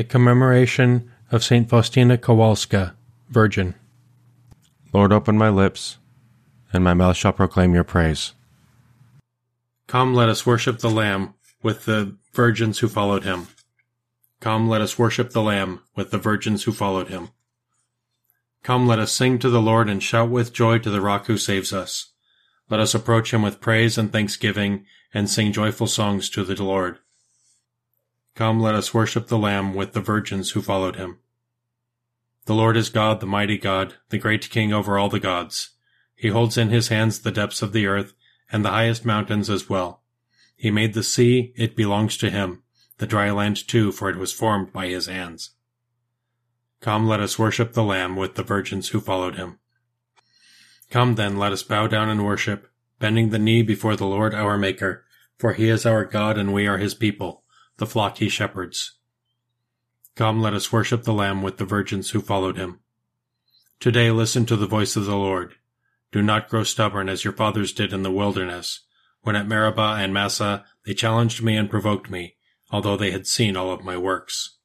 The commemoration of Saint Faustina Kowalska, Virgin. Lord, open my lips, and my mouth shall proclaim your praise. Come, let us worship the Lamb with the virgins who followed him. Come, let us worship the Lamb with the virgins who followed him. Come, let us sing to the Lord and shout with joy to the rock who saves us. Let us approach him with praise and thanksgiving and sing joyful songs to the Lord. Come, let us worship the Lamb with the virgins who followed him. The Lord is God, the mighty God, the great King over all the gods. He holds in his hands the depths of the earth and the highest mountains as well. He made the sea, it belongs to him, the dry land too, for it was formed by his hands. Come, let us worship the Lamb with the virgins who followed him. Come then, let us bow down and worship, bending the knee before the Lord our Maker, for he is our God and we are his people, the flock he shepherds. Come, let us worship the Lamb with the virgins who followed him. Today listen to the voice of the Lord. Do not grow stubborn as your fathers did in the wilderness, when at Meribah and Massah they challenged me and provoked me, although they had seen all of my works.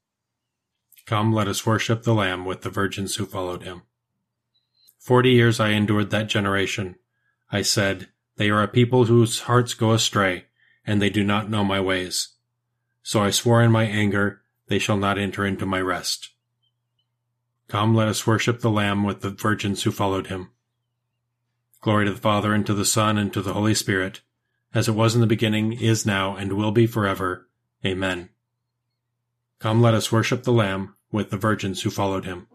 Come, let us worship the Lamb with the virgins who followed him. Forty years I endured that generation. I said, They are a people whose hearts go astray, and they do not know my ways. So I swore in my anger, They shall not enter into my rest. Come, let us worship the Lamb with the virgins who followed him. Glory to the Father, and to the Son, and to the Holy Spirit, as it was in the beginning, is now, and will be forever. Amen. Come, let us worship the Lamb with the virgins who followed him.